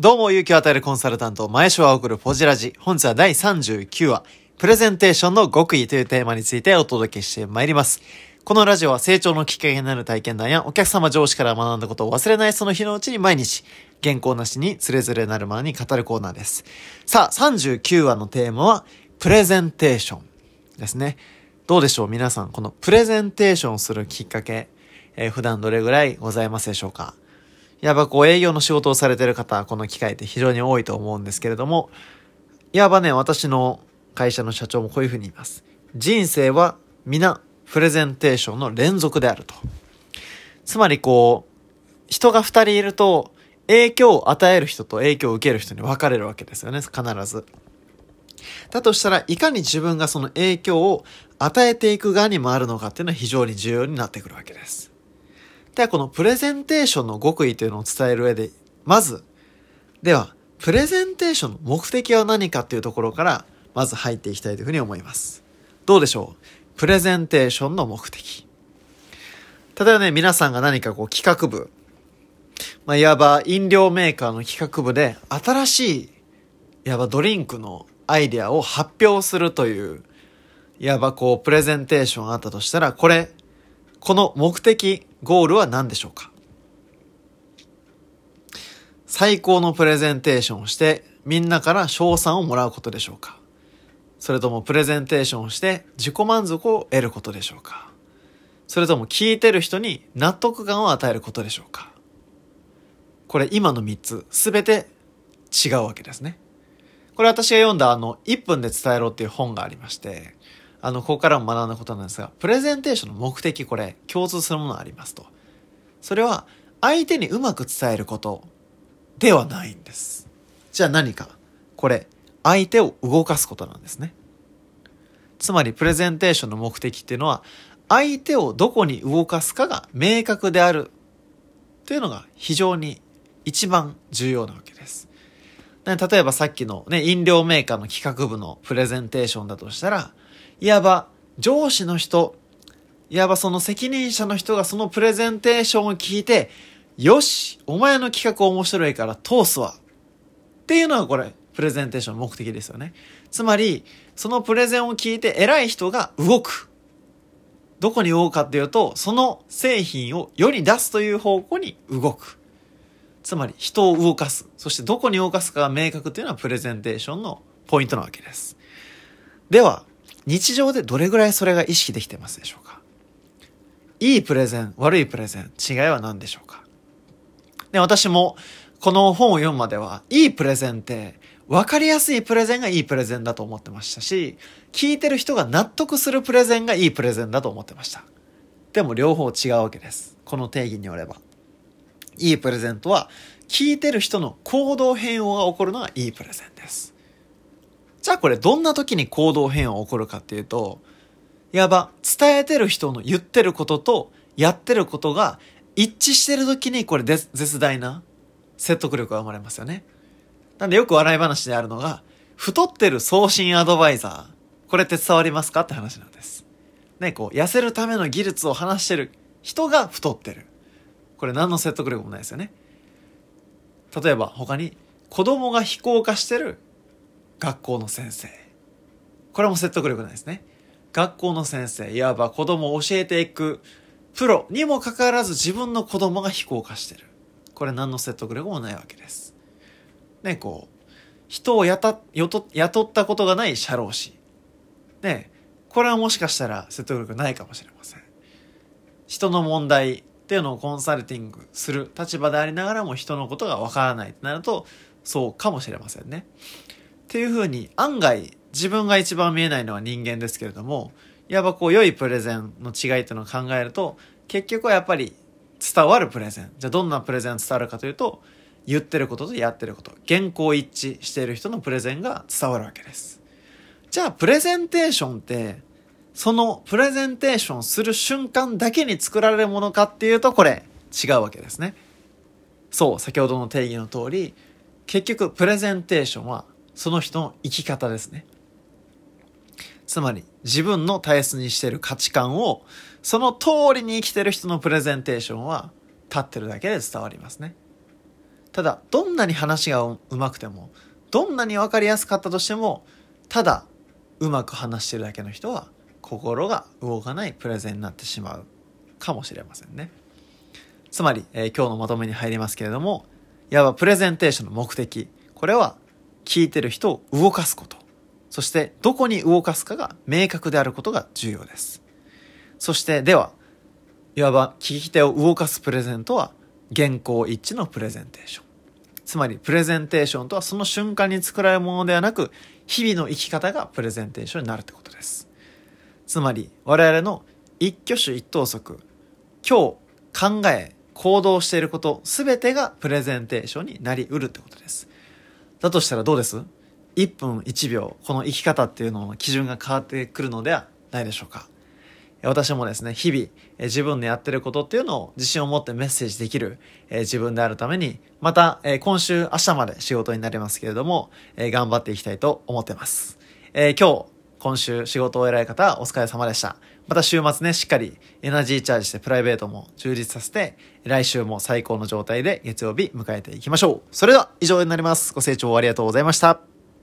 どうも、勇気を与えるコンサルタント、前所は送るポジラジ。本日は第39話、プレゼンテーションの極意というテーマについてお届けしてまいります。このラジオは成長のきっかけになる体験談やお客様上司から学んだことを忘れないその日のうちに毎日、原稿なしにつれづれなるままに語るコーナーです。さあ、39話のテーマは、プレゼンテーションですね。どうでしょう皆さん、このプレゼンテーションするきっかけ、えー、普段どれぐらいございますでしょうか？やっぱこう営業の仕事をされてる方はこの機会って非常に多いと思うんですけれども、いわばね、私の会社の社長もこういうふうに言います。人生は皆プレゼンテーションの連続であると。つまりこう、人が二人いると影響を与える人と影響を受ける人に分かれるわけですよね、必ず。だとしたらいかに自分がその影響を与えていく側に回るのかっていうのは非常に重要になってくるわけです。ではこのプレゼンテーションの極意というのを伝える上で、まず、では、プレゼンテーションの目的は何かっていうところから、まず入っていきたいというふうに思います。どうでしょう？プレゼンテーションの目的。例えばね、皆さんが何かこう企画部、まあ、いわば飲料メーカーの企画部で新しい、いわばドリンクのアイデアを発表するという、いわばこうプレゼンテーションがあったとしたら、これ、この目的、ゴールは何でしょうか？最高のプレゼンテーションをしてみんなから賞賛をもらうことでしょうか？それともプレゼンテーションをして自己満足を得ることでしょうか？それとも聞いてる人に納得感を与えることでしょうか？これ今の3つすべて違うわけですね。これ私が読んだあの1分で伝えろっていう本がありまして、あの、ここからも学んだことなんですが、プレゼンテーションの目的、これ、共通するものがありますと。それは、相手にうまく伝えることではないんです。じゃあ何かこれ、相手を動かすことなんですね。つまり、プレゼンテーションの目的っていうのは、相手をどこに動かすかが明確であるというのが非常に一番重要なわけです。例えばさっきのね、飲料メーカーの企画部のプレゼンテーションだとしたら、いわば上司の人、いわばその責任者の人がそのプレゼンテーションを聞いて、よしお前の企画面白いから通すわっていうのがこれ、プレゼンテーションの目的ですよね。つまり、そのプレゼンを聞いて偉い人が動く。どこに動くかっていうと、その製品を世に出すという方向に動く。つまり、人を動かす。そしてどこに動かすかが明確っていうのはプレゼンテーションのポイントなわけです。では、日常でどれぐらいそれが意識できてますでしょうか？いいプレゼン、悪いプレゼン、違いは何でしょうか？で、私もこの本を読むまでは、いいプレゼンって、分かりやすいプレゼンがいいプレゼンだと思ってましたし、聞いてる人が納得するプレゼンがいいプレゼンだと思ってました。でも両方違うわけです。この定義によれば。いいプレゼントは、聞いてる人の行動変容が起こるのがいいプレゼンです。じゃあこれどんな時に行動変容起こるかっていうと、いわば伝えてる人の言ってることとやってることが一致してる時にこれ絶大な説得力が生まれますよね。なんでよく笑い話であるのが、太ってる送信アドバイザー。これって伝わりますかって話なんです。ね、こう、痩せるための技術を話してる人が太ってる。これ何の説得力もないですよね。例えば他に、子供が非行化してる学校の先生。これも説得力ないですね。学校の先生、いわば子供を教えていくプロにもかかわらず自分の子供が非行化してる。これ何の説得力もないわけです。ね、こう、人を雇雇ったことがない社労士。ね、これはもしかしたら説得力ないかもしれません。人の問題っていうのをコンサルティングする立場でありながらも人のことがわからないとなると、そうかもしれませんね。っていうふうに案外自分が一番見えないのは人間ですけれども、いわばこう良いプレゼンの違いっていうのを考えると、結局はやっぱり伝わるプレゼン。じゃあどんなプレゼン伝わるかというと、言ってることとやってること、原稿一致している人のプレゼンが伝わるわけです。じゃあプレゼンテーションって、そのプレゼンテーションする瞬間だけに作られるものかっていうと、これ違うわけですね。そう、先ほどの定義の通り、結局プレゼンテーションはその人の生き方ですね。つまり自分の大切にしている価値観をその通りに生きてる人のプレゼンテーションは立ってるだけで伝わりますね。ただ、どんなに話がうまくても、どんなに分かりやすかったとしても、ただ、うまく話してるだけの人は、心が動かないプレゼンになってしまうかもしれませんね。つまり、えー、今日のまとめに入りますけれども、いわばプレゼンテーションの目的。これは、聞いてる人を動かすこと。そして、どこに動かすかが明確であることが重要です。そして、では、いわば聞き手を動かすプレゼントは、原稿一致のプレゼンテーション。つまり、プレゼンテーションとはその瞬間に作られるものではなく、日々の生き方がプレゼンテーションになるってことです。つまり、我々の一挙手一投足、今日考え、行動していること、すべてがプレゼンテーションになりうるってことです。だとしたらどうです ?1 分1秒、この生き方っていうのの基準が変わってくるのではないでしょうか。私もですね、日々、自分のやってることっていうのを自信を持ってメッセージできる、自分であるために、また、今週、明日まで仕事になりますけれども、頑張っていきたいと思ってます。今日、今週仕事を偉い方、お疲れ様でした。また週末ね、しっかりエナジーチャージしてプライベートも充実させて、来週も最高の状態で月曜日迎えていきましょう。それでは以上になります。ご清聴ありがとうございました。